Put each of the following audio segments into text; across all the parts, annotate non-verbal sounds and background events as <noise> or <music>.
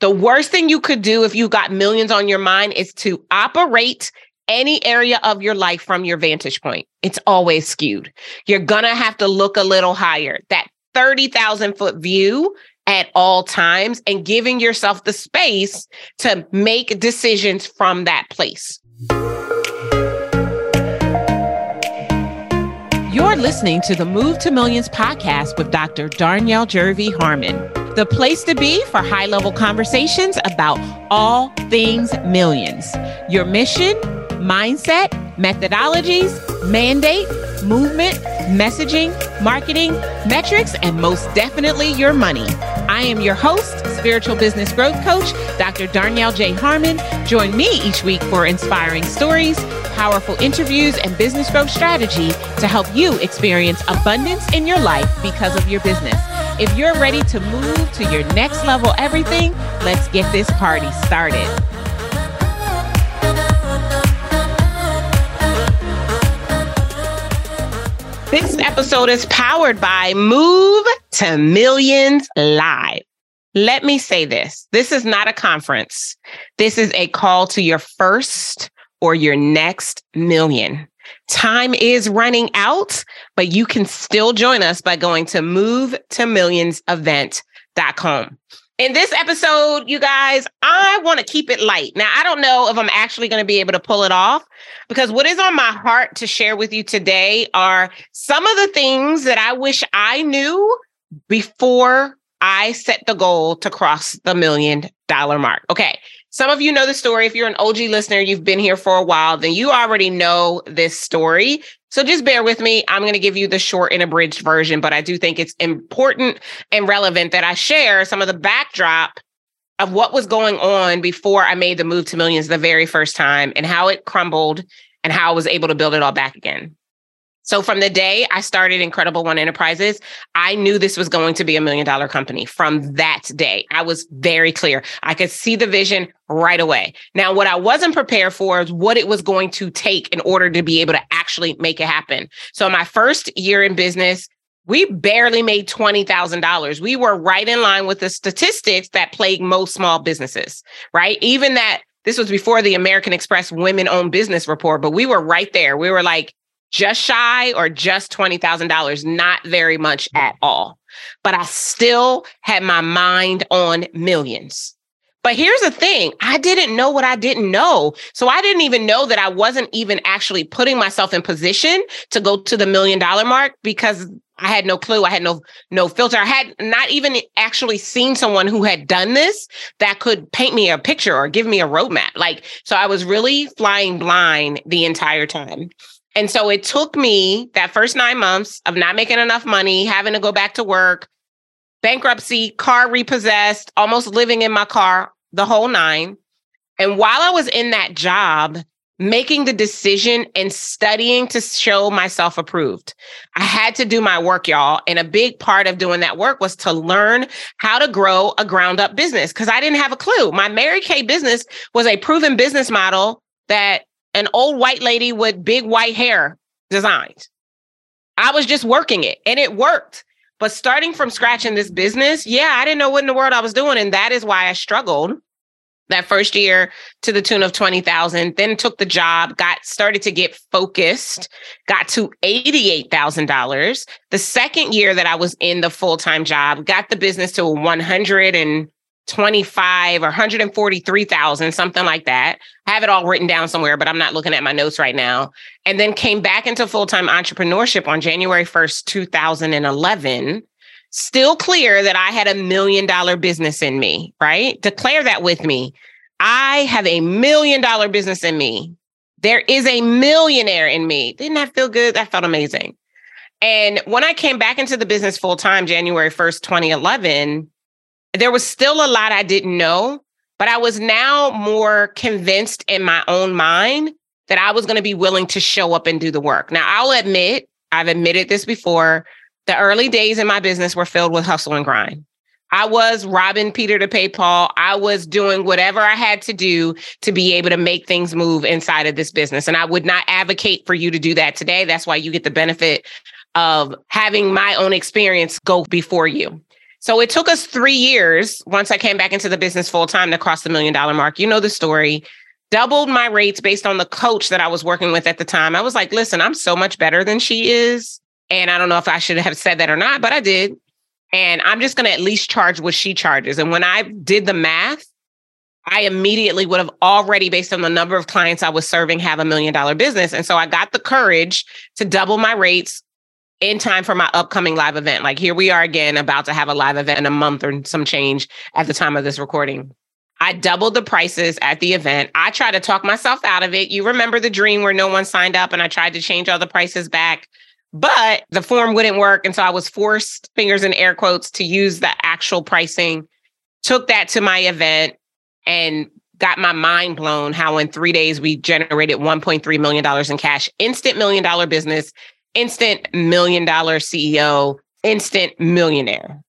The worst thing you could do if you got millions on your mind is to operate any area of your life from your vantage point. It's always skewed. You're going to have to look a little higher. That 30,000 foot view at all times and giving yourself the space to make decisions from that place. You're listening to the Move to Millions podcast with Dr. Darnyelle Jervey Harmon, the place to be for high level conversations about all things millions. Your mission, mindset, methodologies, mandate, movement, messaging, marketing, metrics, and most definitely your money. I am your host, spiritual business growth coach, Dr. Darnyelle J. Harmon. Join me each week for inspiring stories powerful interviews and business growth strategy to help you experience abundance in your life because of your business. If you're ready to move to your next level everything, let's get this party started. This episode is powered by Move to Millions Live. Let me say this this is not a conference. This is a call to your first or your next million. Time is running out, but you can still join us by going to move to millions. In this episode, you guys, I want to keep it light. Now, I don't know if I'm actually going to be able to pull it off because what is on my heart to share with you today are some of the things that I wish I knew before I set the goal to cross the million dollar mark. Okay. Some of you know the story. If you're an OG listener, you've been here for a while, then you already know this story. So just bear with me. I'm going to give you the short and abridged version, but I do think it's important and relevant that I share some of the backdrop of what was going on before I made the move to millions the very first time and how it crumbled and how I was able to build it all back again. So from the day I started Incredible One Enterprises, I knew this was going to be a million dollar company from that day. I was very clear. I could see the vision right away. Now, what I wasn't prepared for is what it was going to take in order to be able to actually make it happen. So my first year in business, we barely made $20,000. We were right in line with the statistics that plague most small businesses, right? Even that this was before the American Express women owned business report, but we were right there. We were like just shy or just $20,000, not very much mm. at all. But I still had my mind on millions. But here's the thing I didn't know what I didn't know. So I didn't even know that I wasn't even actually putting myself in position to go to the million dollar mark because I had no clue. I had no no filter. I had not even actually seen someone who had done this that could paint me a picture or give me a roadmap. Like so I was really flying blind the entire time. And so it took me that first nine months of not making enough money, having to go back to work, bankruptcy, car repossessed, almost living in my car, the whole nine. And while I was in that job, making the decision and studying to show myself approved. I had to do my work, y'all. And a big part of doing that work was to learn how to grow a ground up business because I didn't have a clue. My Mary Kay business was a proven business model that an old white lady with big white hair designed. I was just working it and it worked. But starting from scratch in this business, yeah, I didn't know what in the world I was doing. And that is why I struggled that first year to the tune of 20,000, then took the job, got started to get focused, got to $88,000. The second year that I was in the full-time job, got the business to 100 and 25 or 143,000, something like that. I have it all written down somewhere, but I'm not looking at my notes right now. And then came back into full time entrepreneurship on January 1st, 2011. Still clear that I had a million dollar business in me, right? Declare that with me. I have a million dollar business in me. There is a millionaire in me. Didn't that feel good? That felt amazing. And when I came back into the business full time, January 1st, 2011, there was still a lot I didn't know, but I was now more convinced in my own mind that I was going to be willing to show up and do the work. Now, I'll admit, I've admitted this before, the early days in my business were filled with hustle and grind. I was robbing Peter to pay Paul. I was doing whatever I had to do to be able to make things move inside of this business. And I would not advocate for you to do that today. That's why you get the benefit of having my own experience go before you. So it took us three years once I came back into the business full time to cross the million dollar mark. You know the story. Doubled my rates based on the coach that I was working with at the time. I was like, listen, I'm so much better than she is. And I don't know if I should have said that or not, but I did. And I'm just going to at least charge what she charges. And when I did the math, I immediately would have already, based on the number of clients I was serving, have a million dollar business. And so I got the courage to double my rates in time for my upcoming live event. Like here we are again, about to have a live event in a month or some change at the time of this recording. I doubled the prices at the event. I tried to talk myself out of it. You remember the dream where no one signed up and I tried to change all the prices back, but the form wouldn't work. And so I was forced, fingers in air quotes, to use the actual pricing. Took that to my event and got my mind blown how in three days we generated $1.3 million in cash, instant million dollar business, instant million dollar CEO, instant millionaire.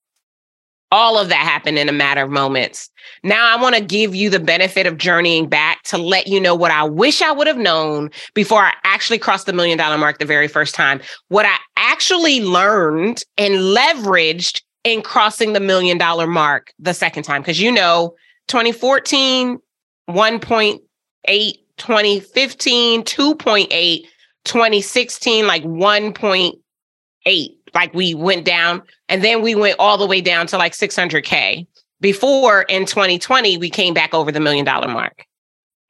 All of that happened in a matter of moments. Now I want to give you the benefit of journeying back to let you know what I wish I would have known before I actually crossed the million dollar mark the very first time. What I actually learned and leveraged in crossing the million dollar mark the second time. Because you know, 2014, 1.8, 2015, 2.8, 2016, like 1.8. Like we went down and then we went all the way down to like 600K. Before in 2020, we came back over the million dollar mark.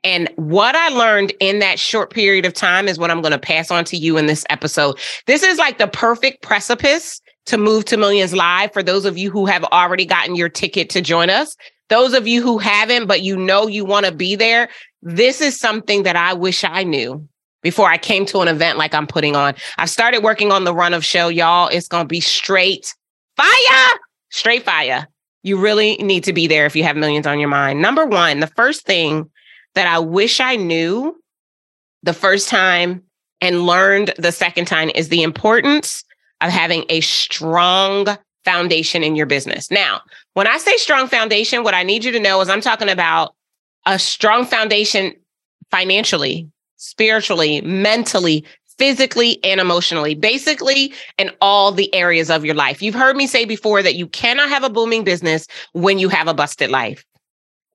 And what I learned in that short period of time is what I'm going to pass on to you in this episode. This is like the perfect precipice to move to millions live for those of you who have already gotten your ticket to join us those of you who haven't, but you know you want to be there, this is something that I wish I knew before I came to an event like I'm putting on. I've started working on the run of show, y'all. It's going to be straight fire, straight fire. You really need to be there if you have millions on your mind. Number one, the first thing that I wish I knew the first time and learned the second time is the importance of having a strong foundation in your business. Now, when I say strong foundation, what I need you to know is I'm talking about a strong foundation financially, spiritually, mentally, physically, and emotionally, basically in all the areas of your life. You've heard me say before that you cannot have a booming business when you have a busted life.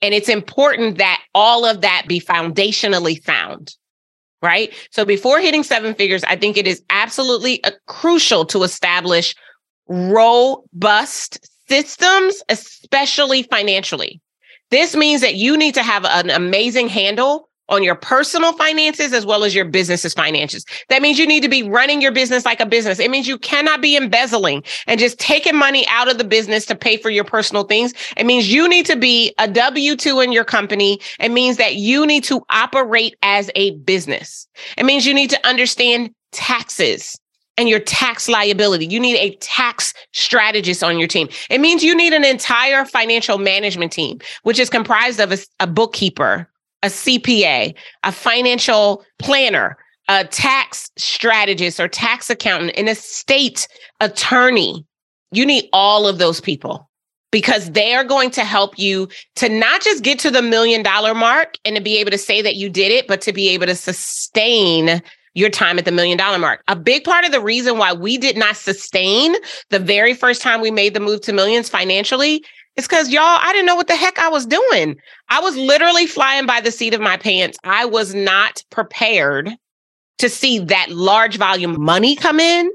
And it's important that all of that be foundationally sound right? So before hitting seven figures, I think it is absolutely uh, crucial to establish robust systems, especially financially. This means that you need to have an amazing handle on your personal finances as well as your business's finances. That means you need to be running your business like a business. It means you cannot be embezzling and just taking money out of the business to pay for your personal things. It means you need to be a W 2 in your company. It means that you need to operate as a business. It means you need to understand taxes and your tax liability. You need a tax strategist on your team. It means you need an entire financial management team, which is comprised of a, a bookkeeper, a CPA, a financial planner, a tax strategist or tax accountant, an estate attorney. You need all of those people because they are going to help you to not just get to the million dollar mark and to be able to say that you did it, but to be able to sustain your time at the million dollar mark. A big part of the reason why we did not sustain the very first time we made the move to millions financially is because y'all, I didn't know what the heck I was doing. I was literally flying by the seat of my pants. I was not prepared to see that large volume money come in.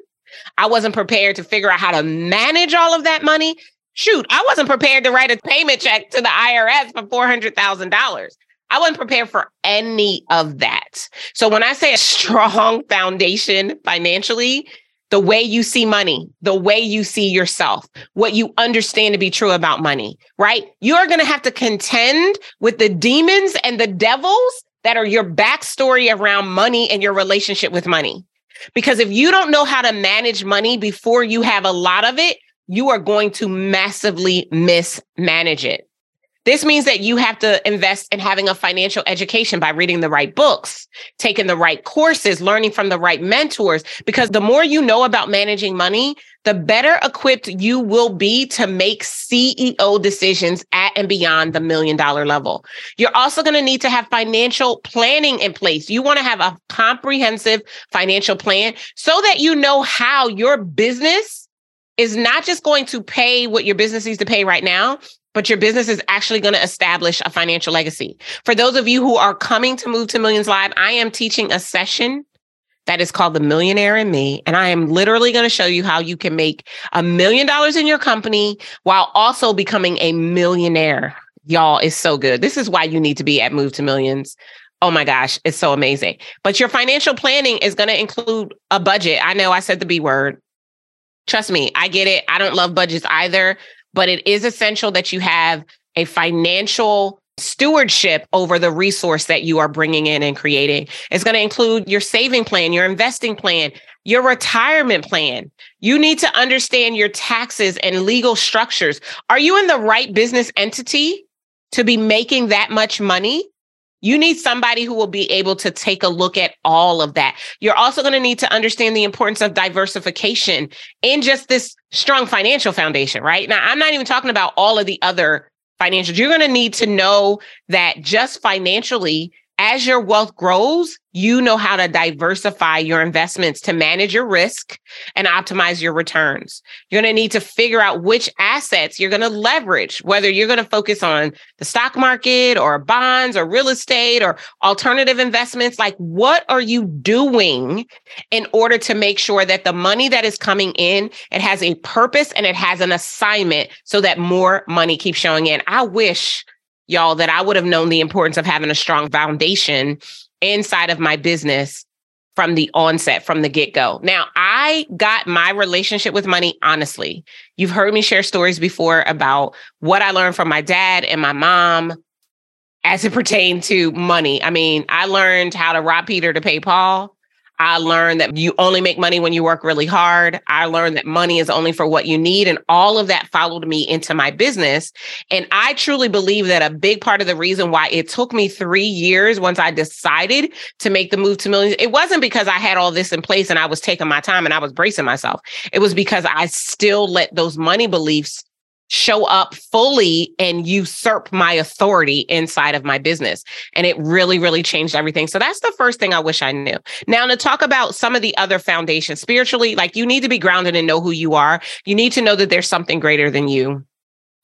I wasn't prepared to figure out how to manage all of that money. Shoot, I wasn't prepared to write a payment check to the IRS for $400,000. I wasn't prepared for any of that. So when I say a <laughs> strong foundation financially, the way you see money, the way you see yourself, what you understand to be true about money, right? You're going to have to contend with the demons and the devils that are your backstory around money and your relationship with money. Because if you don't know how to manage money before you have a lot of it, you are going to massively mismanage it. This means that you have to invest in having a financial education by reading the right books, taking the right courses, learning from the right mentors, because the more you know about managing money, the better equipped you will be to make CEO decisions at and beyond the million dollar level. You're also going to need to have financial planning in place. You want to have a comprehensive financial plan so that you know how your business is not just going to pay what your business needs to pay right now, but your business is actually going to establish a financial legacy. For those of you who are coming to Move to Millions Live, I am teaching a session that is called The Millionaire in Me. And I am literally going to show you how you can make a million dollars in your company while also becoming a millionaire. Y'all, is so good. This is why you need to be at Move to Millions. Oh my gosh, it's so amazing. But your financial planning is going to include a budget. I know I said the B word. Trust me, I get it. I don't love budgets either, but it is essential that you have a financial stewardship over the resource that you are bringing in and creating. It's going to include your saving plan, your investing plan, your retirement plan. You need to understand your taxes and legal structures. Are you in the right business entity to be making that much money? You need somebody who will be able to take a look at all of that. You're also going to need to understand the importance of diversification in just this strong financial foundation, right? Now, I'm not even talking about all of the other financials. You're going to need to know that just financially, as your wealth grows, you know how to diversify your investments to manage your risk and optimize your returns. You're going to need to figure out which assets you're going to leverage, whether you're going to focus on the stock market or bonds or real estate or alternative investments. Like, what are you doing in order to make sure that the money that is coming in, it has a purpose and it has an assignment so that more money keeps showing in? I wish y'all, that I would have known the importance of having a strong foundation inside of my business from the onset, from the get go. Now, I got my relationship with money honestly. You've heard me share stories before about what I learned from my dad and my mom as it pertained to money. I mean, I learned how to rob Peter to pay Paul. I learned that you only make money when you work really hard. I learned that money is only for what you need. And all of that followed me into my business. And I truly believe that a big part of the reason why it took me three years once I decided to make the move to millions, it wasn't because I had all this in place and I was taking my time and I was bracing myself. It was because I still let those money beliefs show up fully and usurp my authority inside of my business. And it really, really changed everything. So that's the first thing I wish I knew. Now, to talk about some of the other foundations spiritually, like you need to be grounded and know who you are. You need to know that there's something greater than you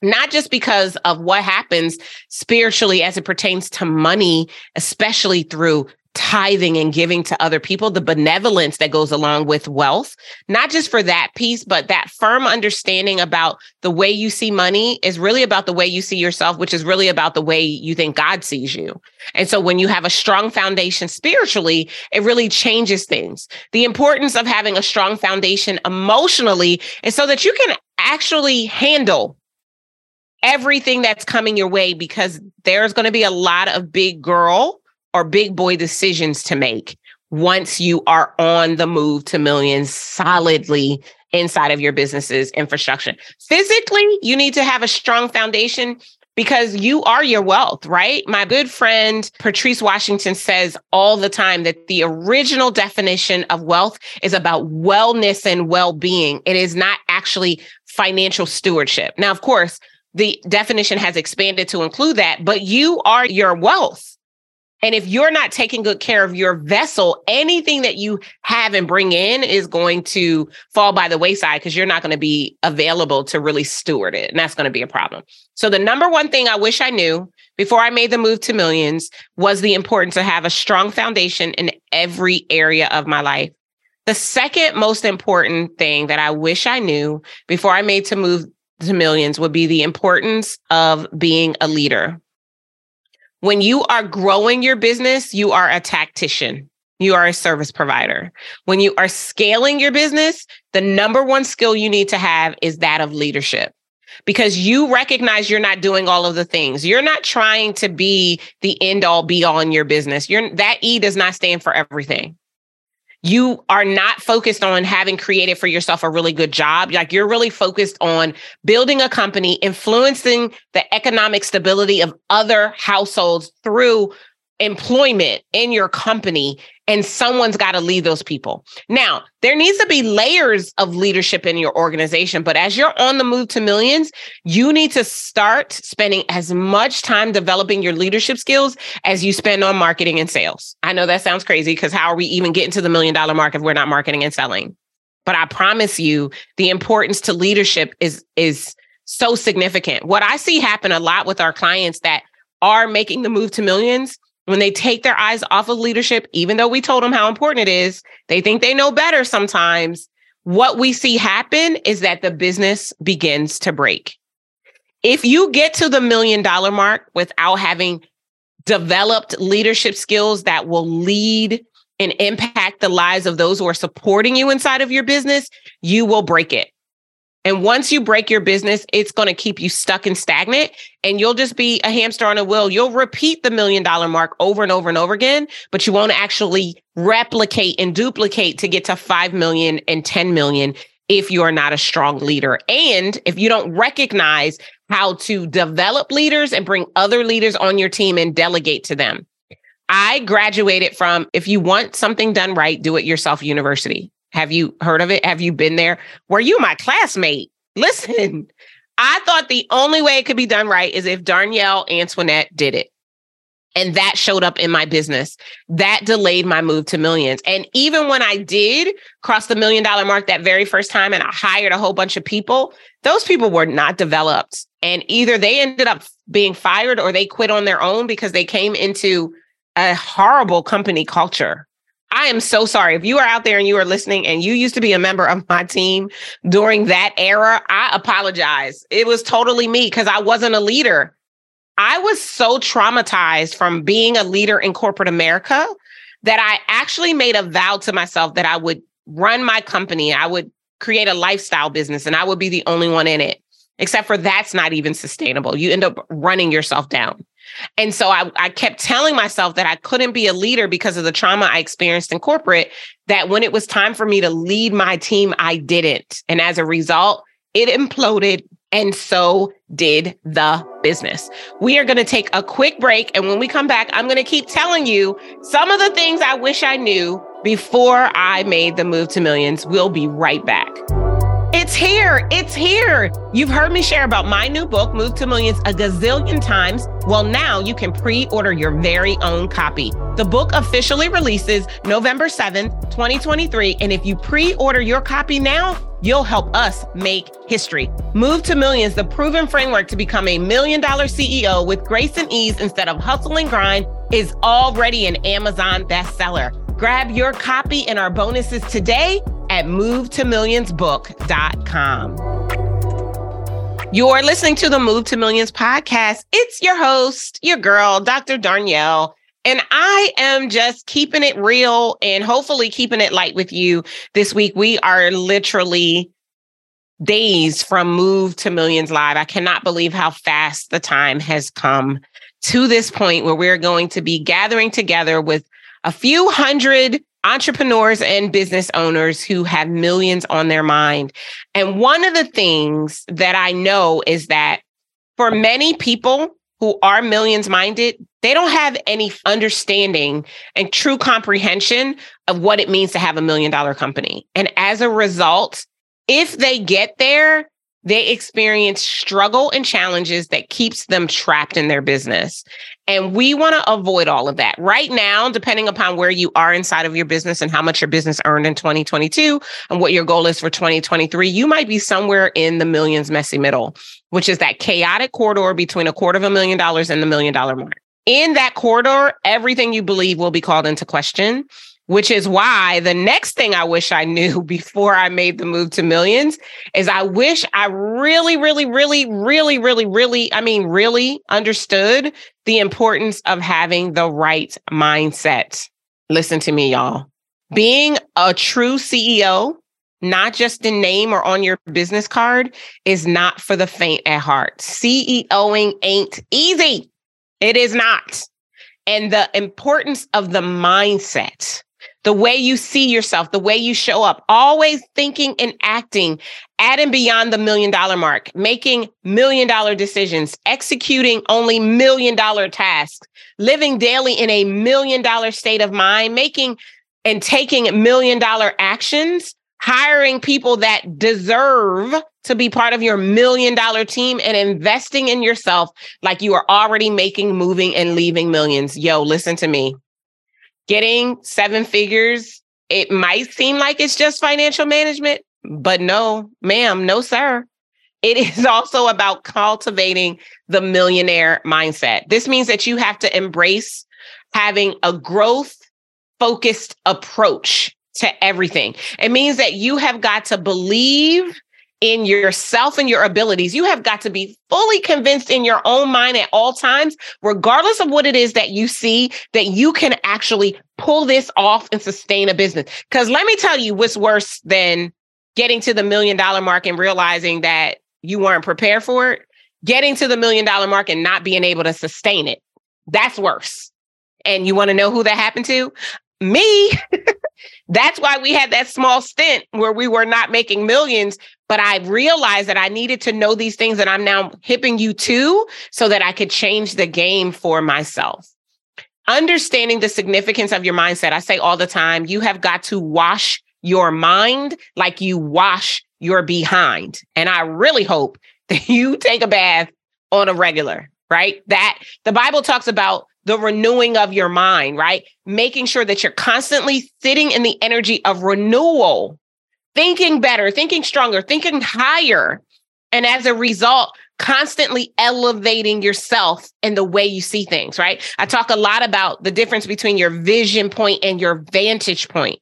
not just because of what happens spiritually as it pertains to money, especially through tithing and giving to other people, the benevolence that goes along with wealth, not just for that piece, but that firm understanding about the way you see money is really about the way you see yourself, which is really about the way you think God sees you. And so when you have a strong foundation spiritually, it really changes things. The importance of having a strong foundation emotionally is so that you can actually handle everything that's coming your way because there's going to be a lot of big girl or big boy decisions to make once you are on the move to millions solidly inside of your business's infrastructure. Physically, you need to have a strong foundation because you are your wealth, right? My good friend Patrice Washington says all the time that the original definition of wealth is about wellness and well being. It is not actually financial stewardship. Now, of course, the definition has expanded to include that, but you are your wealth. And if you're not taking good care of your vessel, anything that you have and bring in is going to fall by the wayside because you're not going to be available to really steward it. And that's going to be a problem. So, the number one thing I wish I knew before I made the move to millions was the importance to have a strong foundation in every area of my life. The second most important thing that I wish I knew before I made to move to millions would be the importance of being a leader. When you are growing your business, you are a tactician. You are a service provider. When you are scaling your business, the number one skill you need to have is that of leadership because you recognize you're not doing all of the things. You're not trying to be the end all be all in your business. You're that E does not stand for everything you are not focused on having created for yourself a really good job. Like you're really focused on building a company, influencing the economic stability of other households through employment in your company and someone's got to lead those people. Now, there needs to be layers of leadership in your organization, but as you're on the move to millions, you need to start spending as much time developing your leadership skills as you spend on marketing and sales. I know that sounds crazy because how are we even getting to the million dollar mark if we're not marketing and selling? But I promise you, the importance to leadership is is so significant. What I see happen a lot with our clients that are making the move to millions, when they take their eyes off of leadership, even though we told them how important it is, they think they know better sometimes. What we see happen is that the business begins to break. If you get to the million dollar mark without having developed leadership skills that will lead and impact the lives of those who are supporting you inside of your business, you will break it. And once you break your business, it's going to keep you stuck and stagnant and you'll just be a hamster on a wheel. You'll repeat the million dollar mark over and over and over again, but you won't actually replicate and duplicate to get to 5 million and 10 million if you are not a strong leader. And if you don't recognize how to develop leaders and bring other leaders on your team and delegate to them. I graduated from if you want something done right, do it yourself university. Have you heard of it? Have you been there? Were you my classmate? Listen, I thought the only way it could be done right is if Darnyelle Antoinette did it. And that showed up in my business. That delayed my move to millions. And even when I did cross the million dollar mark that very first time and I hired a whole bunch of people, those people were not developed. And either they ended up being fired or they quit on their own because they came into a horrible company culture. I am so sorry. If you are out there and you are listening and you used to be a member of my team during that era, I apologize. It was totally me because I wasn't a leader. I was so traumatized from being a leader in corporate America that I actually made a vow to myself that I would run my company. I would create a lifestyle business and I would be the only one in it. Except for that's not even sustainable. You end up running yourself down. And so I, I kept telling myself that I couldn't be a leader because of the trauma I experienced in corporate, that when it was time for me to lead my team, I didn't. And as a result, it imploded. And so did the business. We are going to take a quick break. And when we come back, I'm going to keep telling you some of the things I wish I knew before I made the move to millions. We'll be right back. It's here. It's here. You've heard me share about my new book, Move to Millions, a gazillion times. Well, now you can pre order your very own copy. The book officially releases November 7th, 2023. And if you pre order your copy now, you'll help us make history. Move to Millions, the proven framework to become a million dollar CEO with grace and ease instead of hustle and grind, is already an Amazon bestseller. Grab your copy and our bonuses today at movetomillionsbook.com. You're listening to the Move to Millions podcast. It's your host, your girl, Dr. Darnyelle. And I am just keeping it real and hopefully keeping it light with you this week. We are literally days from Move to Millions Live. I cannot believe how fast the time has come to this point where we're going to be gathering together with a few hundred entrepreneurs and business owners who have millions on their mind. And one of the things that I know is that for many people who are millions minded, they don't have any understanding and true comprehension of what it means to have a million dollar company. And as a result, if they get there, they experience struggle and challenges that keeps them trapped in their business. And we want to avoid all of that. Right now, depending upon where you are inside of your business and how much your business earned in 2022 and what your goal is for 2023, you might be somewhere in the millions messy middle, which is that chaotic corridor between a quarter of a million dollars and the million dollar mark. In that corridor, everything you believe will be called into question which is why the next thing I wish I knew <laughs> before I made the move to millions is I wish I really, really, really, really, really, really, I mean, really understood the importance of having the right mindset. Listen to me, y'all. Being a true CEO, not just in name or on your business card, is not for the faint at heart. CEOing ain't easy. It is not. And the importance of the mindset the way you see yourself, the way you show up, always thinking and acting at and beyond the million dollar mark, making million dollar decisions, executing only million dollar tasks, living daily in a million dollar state of mind, making and taking million dollar actions, hiring people that deserve to be part of your million dollar team and investing in yourself like you are already making, moving, and leaving millions. Yo, listen to me getting seven figures it might seem like it's just financial management, but no, ma'am, no, sir. It <laughs> is also about cultivating the millionaire mindset. This means that you have to embrace having a growth focused approach to everything. It means that you have got to believe in yourself and your abilities. You have got to be fully convinced in your own mind at all times, regardless of what it is that you see, that you can actually pull this off and sustain a business. Because let me tell you what's worse than getting to the million dollar mark and realizing that you weren't prepared for it, getting to the million dollar mark and not being able to sustain it. That's worse. And you want to know who that happened to? Me. <laughs> That's why we had that small stint where we were not making millions. But I realized that I needed to know these things and I'm now hipping you to so that I could change the game for myself. Understanding the significance of your mindset. I say all the time, you have got to wash your mind like you wash your behind. And I really hope <laughs> that you take a bath on a regular, right? That the Bible talks about the renewing of your mind, right? Making sure that you're constantly sitting in the energy of renewal, thinking better, thinking stronger, thinking higher. And as a result, constantly elevating yourself and the way you see things, right? I talk a lot about the difference between your vision point and your vantage point.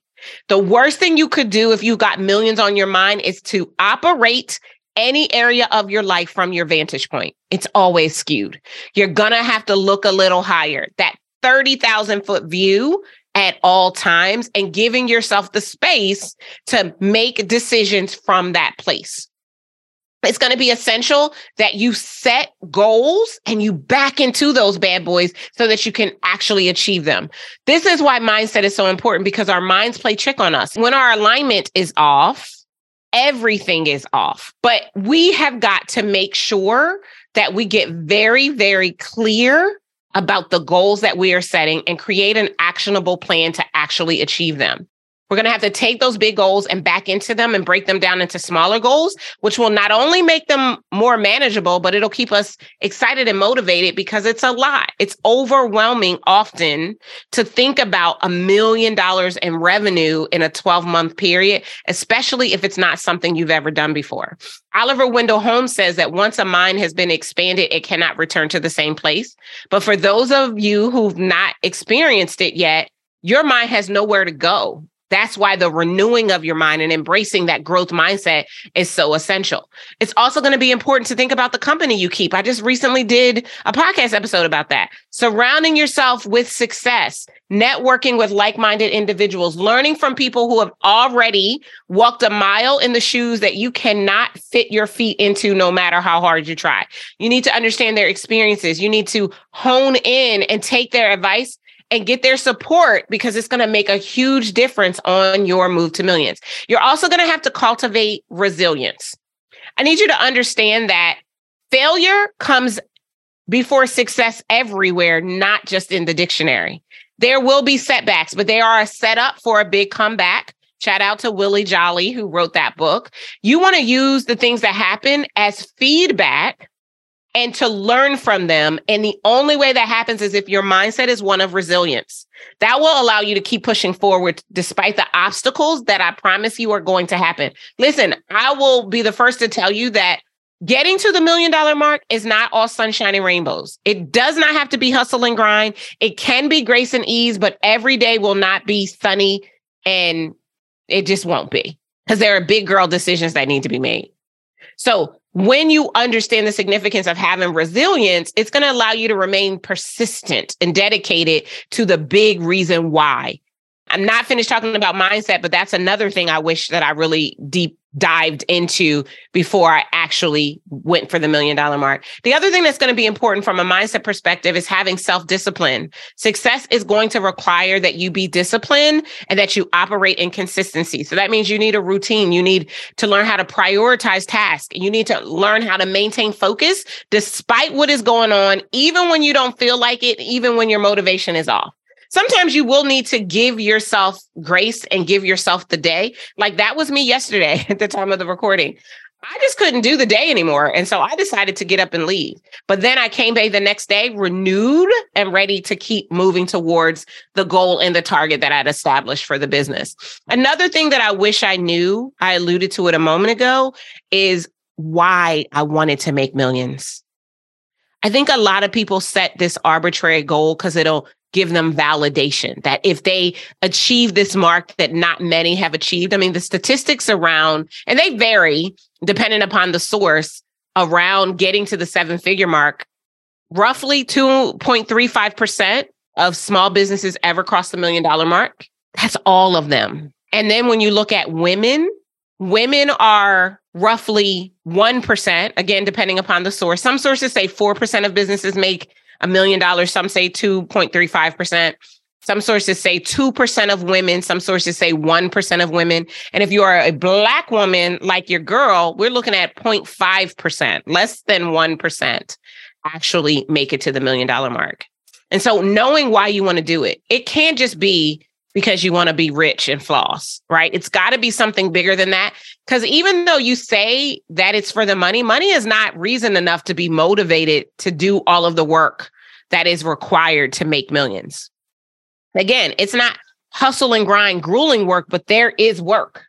The worst thing you could do if you got millions on your mind is to operate any area of your life from your vantage point. It's always skewed. You're going to have to look a little higher. That 30,000 foot view at all times and giving yourself the space to make decisions from that place. It's going to be essential that you set goals and you back into those bad boys so that you can actually achieve them. This is why mindset is so important because our minds play trick on us. When our alignment is off, everything is off. But we have got to make sure that we get very, very clear about the goals that we are setting and create an actionable plan to actually achieve them. We're going to have to take those big goals and back into them and break them down into smaller goals, which will not only make them more manageable, but it'll keep us excited and motivated because it's a lot. It's overwhelming often to think about a million dollars in revenue in a 12 month period, especially if it's not something you've ever done before. Oliver Wendell Holmes says that once a mind has been expanded, it cannot return to the same place. But for those of you who've not experienced it yet, your mind has nowhere to go. That's why the renewing of your mind and embracing that growth mindset is so essential. It's also going to be important to think about the company you keep. I just recently did a podcast episode about that. Surrounding yourself with success, networking with like minded individuals, learning from people who have already walked a mile in the shoes that you cannot fit your feet into no matter how hard you try. You need to understand their experiences. You need to hone in and take their advice and get their support because it's going to make a huge difference on your move to millions. You're also going to have to cultivate resilience. I need you to understand that failure comes before success everywhere, not just in the dictionary. There will be setbacks, but they are a setup for a big comeback. Shout out to Willie Jolley, who wrote that book. You want to use the things that happen as feedback and to learn from them. And the only way that happens is if your mindset is one of resilience. That will allow you to keep pushing forward despite the obstacles that I promise you are going to happen. Listen, I will be the first to tell you that getting to the million dollar mark is not all sunshine and rainbows. It does not have to be hustle and grind. It can be grace and ease, but every day will not be sunny and it just won't be because there are big girl decisions that need to be made. So when you understand the significance of having resilience, it's going to allow you to remain persistent and dedicated to the big reason why. I'm not finished talking about mindset, but that's another thing I wish that I really deep dived into before I actually went for the million dollar mark. The other thing that's going to be important from a mindset perspective is having self discipline. Success is going to require that you be disciplined and that you operate in consistency. So that means you need a routine. You need to learn how to prioritize tasks. You need to learn how to maintain focus despite what is going on, even when you don't feel like it, even when your motivation is off sometimes you will need to give yourself grace and give yourself the day. Like that was me yesterday <laughs> at the time of the recording. I just couldn't do the day anymore. And so I decided to get up and leave. But then I came back the next day renewed and ready to keep moving towards the goal and the target that I'd established for the business. Another thing that I wish I knew, I alluded to it a moment ago, is why I wanted to make millions. I think a lot of people set this arbitrary goal because it'll give them validation that if they achieve this mark that not many have achieved. I mean, the statistics around, and they vary depending upon the source around getting to the seven figure mark. Roughly 2.35% of small businesses ever cross the million dollar mark. That's all of them. And then when you look at women, women are roughly 1%, again, depending upon the source. Some sources say 4% of businesses make a million dollars. Some say 2.35%. Some sources say 2% of women. Some sources say 1% of women. And if you are a Black woman like your girl, we're looking at 0.5%, less than 1% actually make it to the million dollar mark. And so knowing why you want to do it, it can't just be because you want to be rich and floss, right? It's got to be something bigger than that. Because even though you say that it's for the money, money is not reason enough to be motivated to do all of the work that is required to make millions. Again, it's not hustle and grind, grueling work, but there is work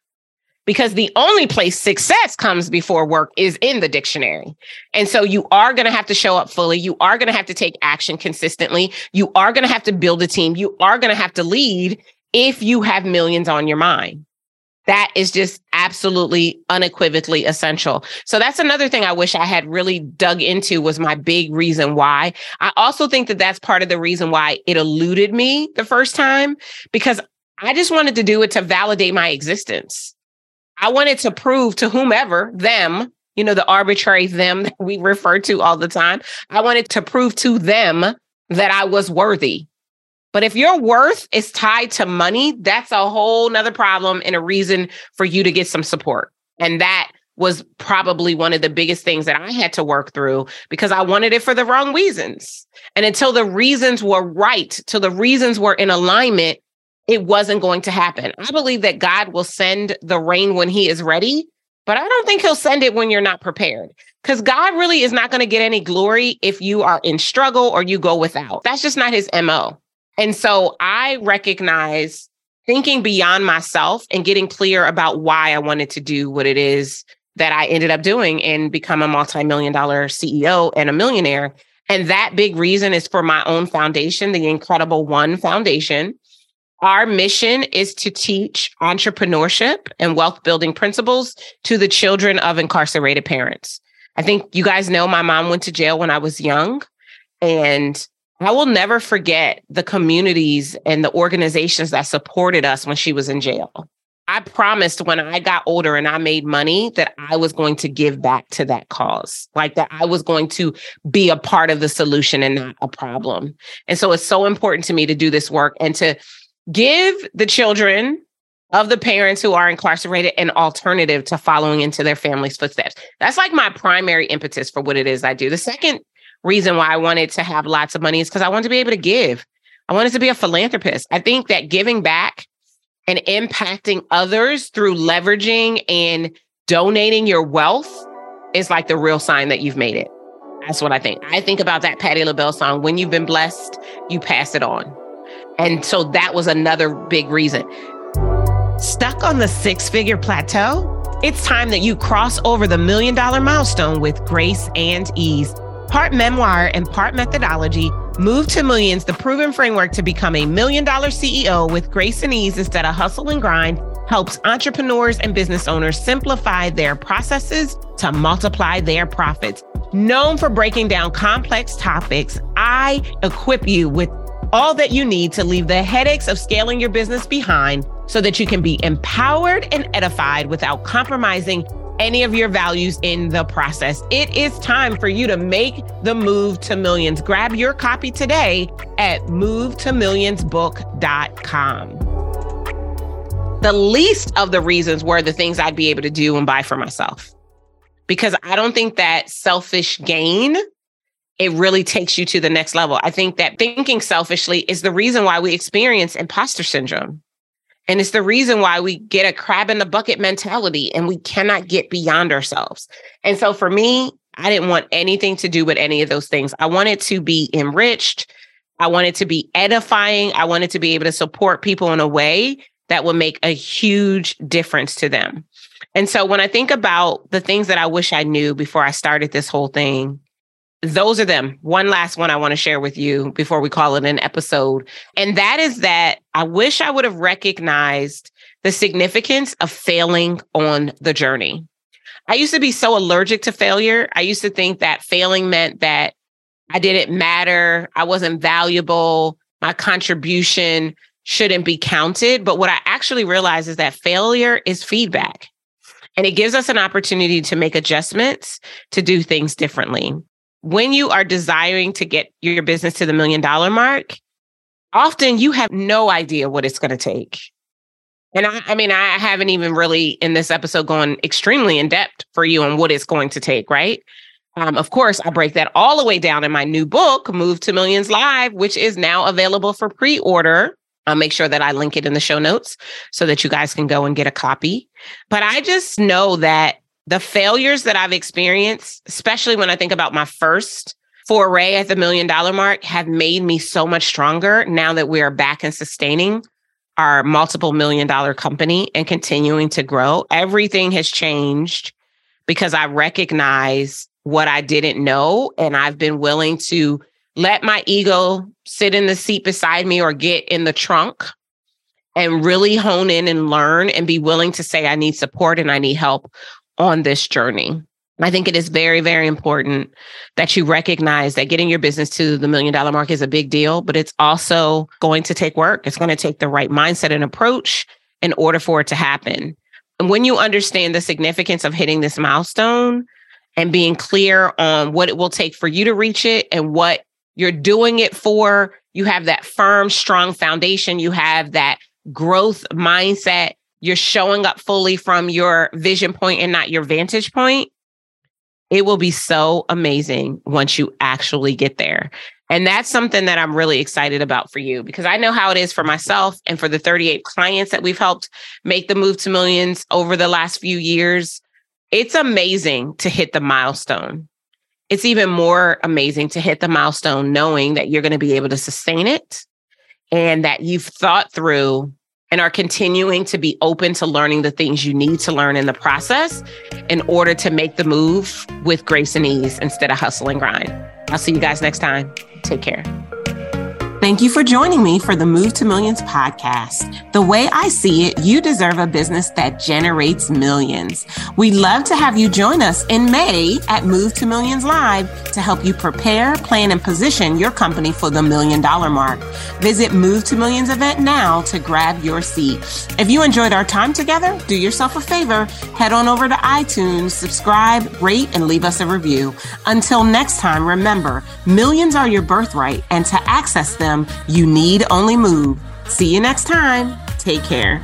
because the only place success comes before work is in the dictionary. And so you are going to have to show up fully. You are going to have to take action consistently. You are going to have to build a team. You are going to have to lead if you have millions on your mind. That is just absolutely unequivocally essential. So that's another thing I wish I had really dug into was my big reason why. I also think that that's part of the reason why it eluded me the first time because I just wanted to do it to validate my existence. I wanted to prove to whomever, them, you know, the arbitrary them that we refer to all the time. I wanted to prove to them that I was worthy. But if your worth is tied to money, that's a whole nother problem and a reason for you to get some support. And that was probably one of the biggest things that I had to work through because I wanted it for the wrong reasons. And until the reasons were right, till the reasons were in alignment, it wasn't going to happen. I believe that God will send the rain when he is ready, but I don't think he'll send it when you're not prepared. Because God really is not going to get any glory if you are in struggle or you go without. That's just not his MO. And so I recognize thinking beyond myself and getting clear about why I wanted to do what it is that I ended up doing and become a multi-million dollar CEO and a millionaire. And that big reason is for my own foundation, the Incredible One Foundation. Our mission is to teach entrepreneurship and wealth building principles to the children of incarcerated parents. I think you guys know my mom went to jail when I was young. And I will never forget the communities and the organizations that supported us when she was in jail. I promised when I got older and I made money that I was going to give back to that cause, like that I was going to be a part of the solution and not a problem. And so it's so important to me to do this work and to give the children of the parents who are incarcerated an alternative to following into their family's footsteps. That's like my primary impetus for what it is I do. The second reason why I wanted to have lots of money is because I wanted to be able to give. I wanted to be a philanthropist. I think that giving back and impacting others through leveraging and donating your wealth is like the real sign that you've made it. That's what I think. I think about that Patti LaBelle song, when you've been blessed, you pass it on. And so that was another big reason. Stuck on the six figure plateau? It's time that you cross over the million dollar milestone with grace and ease. Part memoir and part methodology, Move to Millions, the proven framework to become a million dollar CEO with grace and ease instead of hustle and grind, helps entrepreneurs and business owners simplify their processes to multiply their profits. Known for breaking down complex topics, I equip you with all that you need to leave the headaches of scaling your business behind so that you can be empowered and edified without compromising any of your values in the process. It is time for you to make the move to millions. Grab your copy today at movetomillionsbook.com. The least of the reasons were the things I'd be able to do and buy for myself. Because I don't think that selfish gain it really takes you to the next level. I think that thinking selfishly is the reason why we experience imposter syndrome. And it's the reason why we get a crab in the bucket mentality and we cannot get beyond ourselves. And so for me, I didn't want anything to do with any of those things. I wanted to be enriched. I wanted to be edifying. I wanted to be able to support people in a way that would make a huge difference to them. And so when I think about the things that I wish I knew before I started this whole thing, those are them. One last one I want to share with you before we call it an episode. And that is that I wish I would have recognized the significance of failing on the journey. I used to be so allergic to failure. I used to think that failing meant that I didn't matter, I wasn't valuable, my contribution shouldn't be counted. But what I actually realized is that failure is feedback. And it gives us an opportunity to make adjustments to do things differently. When you are desiring to get your business to the million dollar mark, often you have no idea what it's going to take. And I, I, mean, I haven't even really in this episode gone extremely in depth for you on what it's going to take, right? Um, of course, I break that all the way down in my new book, Move to Millions Live, which is now available for pre order. I'll make sure that I link it in the show notes so that you guys can go and get a copy. But I just know that the failures that I've experienced, especially when I think about my first foray at the million dollar mark, have made me so much stronger now that we are back and sustaining our multiple million dollar company and continuing to grow. Everything has changed because I recognize what I didn't know and I've been willing to let my ego sit in the seat beside me or get in the trunk and really hone in and learn and be willing to say, I need support and I need help on this journey. I think it is very, very important that you recognize that getting your business to the million dollar mark is a big deal, but it's also going to take work. It's going to take the right mindset and approach in order for it to happen. And when you understand the significance of hitting this milestone and being clear on what it will take for you to reach it and what you're doing it for. You have that firm, strong foundation. You have that growth mindset. You're showing up fully from your vision point and not your vantage point. It will be so amazing once you actually get there. And that's something that I'm really excited about for you because I know how it is for myself and for the 38 clients that we've helped make the move to millions over the last few years. It's amazing to hit the milestone it's even more amazing to hit the milestone knowing that you're going to be able to sustain it and that you've thought through and are continuing to be open to learning the things you need to learn in the process in order to make the move with grace and ease instead of hustle and grind. I'll see you guys next time. Take care. Thank you for joining me for the Move to Millions podcast. The way I see it, you deserve a business that generates millions. We'd love to have you join us in May at Move to Millions Live to help you prepare, plan, and position your company for the million dollar mark. Visit Move to Millions event now to grab your seat. If you enjoyed our time together, do yourself a favor, head on over to iTunes, subscribe, rate, and leave us a review. Until next time, remember, millions are your birthright, and to access them, you need only move. See you next time. Take care.